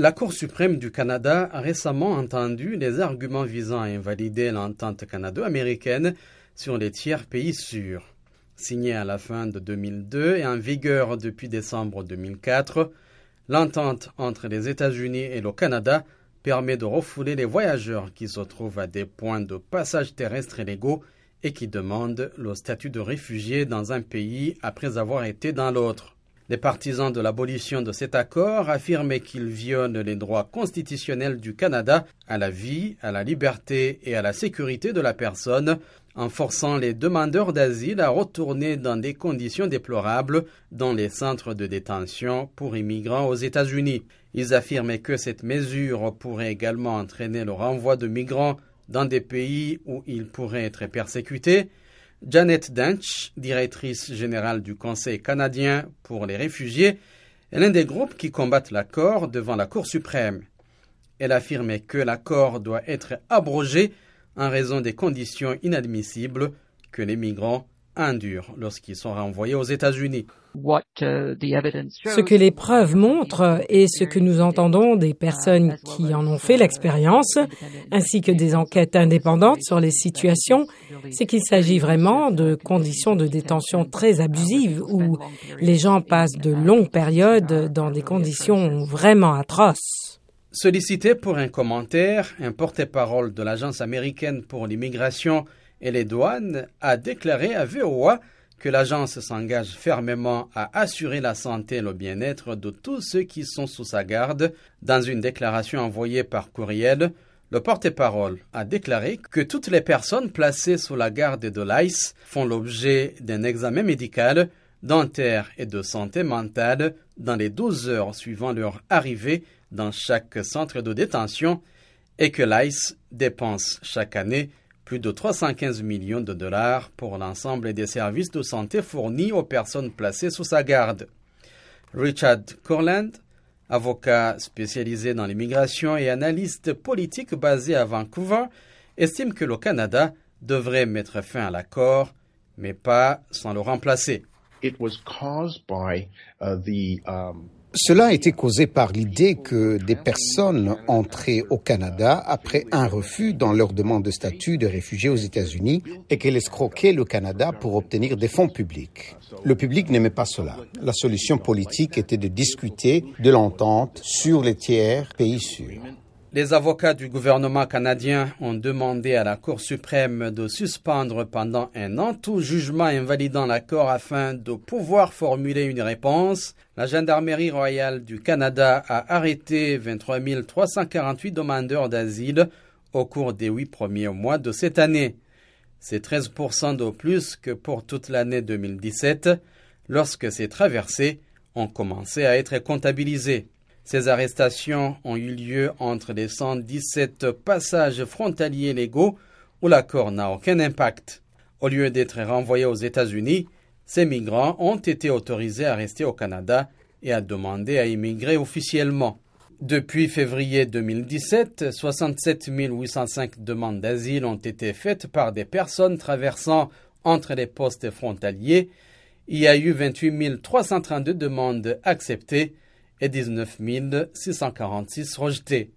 La Cour suprême du Canada a récemment entendu les arguments visant à invalider l'entente canado-américaine sur les tiers pays sûrs. Signée à la fin de 2002 et en vigueur depuis décembre 2004, l'entente entre les États-Unis et le Canada permet de refouler les voyageurs qui se trouvent à des points de passage terrestre illégaux et qui demandent le statut de réfugié dans un pays après avoir été dans l'autre. Les partisans de l'abolition de cet accord affirmaient qu'il viole les droits constitutionnels du Canada à la vie, à la liberté et à la sécurité de la personne, en forçant les demandeurs d'asile à retourner dans des conditions déplorables dans les centres de détention pour immigrants aux États-Unis. Ils affirmaient que cette mesure pourrait également entraîner le renvoi de migrants dans des pays où ils pourraient être persécutés. Janet Dench, directrice générale du Conseil canadien pour les réfugiés, est l'un des groupes qui combattent l'accord devant la Cour suprême. Elle affirmait que l'accord doit être abrogé en raison des conditions inadmissibles que les migrants lorsqu'ils sont renvoyés aux États-Unis. Uh, ce que les preuves montrent et ce que nous entendons des personnes qui en ont fait l'expérience, ainsi que des enquêtes indépendantes sur les situations, c'est qu'il s'agit vraiment de conditions de détention très abusives où les gens passent de longues périodes dans des conditions vraiment atroces. Sollicité pour un commentaire, un porte-parole de l'Agence américaine pour l'immigration et les douanes a déclaré à VOA que l'agence s'engage fermement à assurer la santé et le bien-être de tous ceux qui sont sous sa garde. Dans une déclaration envoyée par courriel, le porte-parole a déclaré que toutes les personnes placées sous la garde de l'ICE font l'objet d'un examen médical, dentaire et de santé mentale dans les 12 heures suivant leur arrivée dans chaque centre de détention et que l'ICE dépense chaque année plus de 315 millions de dollars pour l'ensemble des services de santé fournis aux personnes placées sous sa garde. Richard Corland, avocat spécialisé dans l'immigration et analyste politique basé à Vancouver, estime que le Canada devrait mettre fin à l'accord, mais pas sans le remplacer. It was caused by, uh, the, um, cela a été causé par l'idée que des personnes entraient au Canada après un refus dans leur demande de statut de réfugié aux États-Unis et qu'elles escroquaient le Canada pour obtenir des fonds publics. Le public n'aimait pas cela. La solution politique était de discuter de l'entente sur les tiers pays sûrs. Les avocats du gouvernement canadien ont demandé à la Cour suprême de suspendre pendant un an tout jugement invalidant l'accord afin de pouvoir formuler une réponse. La Gendarmerie royale du Canada a arrêté 23 348 demandeurs d'asile au cours des huit premiers mois de cette année. C'est 13 de plus que pour toute l'année 2017, lorsque ces traversées ont commencé à être comptabilisées. Ces arrestations ont eu lieu entre les 117 passages frontaliers légaux où l'accord n'a aucun impact. Au lieu d'être renvoyés aux États-Unis, ces migrants ont été autorisés à rester au Canada et à demander à immigrer officiellement. Depuis février 2017, 67 805 demandes d'asile ont été faites par des personnes traversant entre les postes frontaliers. Il y a eu 28 332 demandes acceptées et 19 646 rejetés.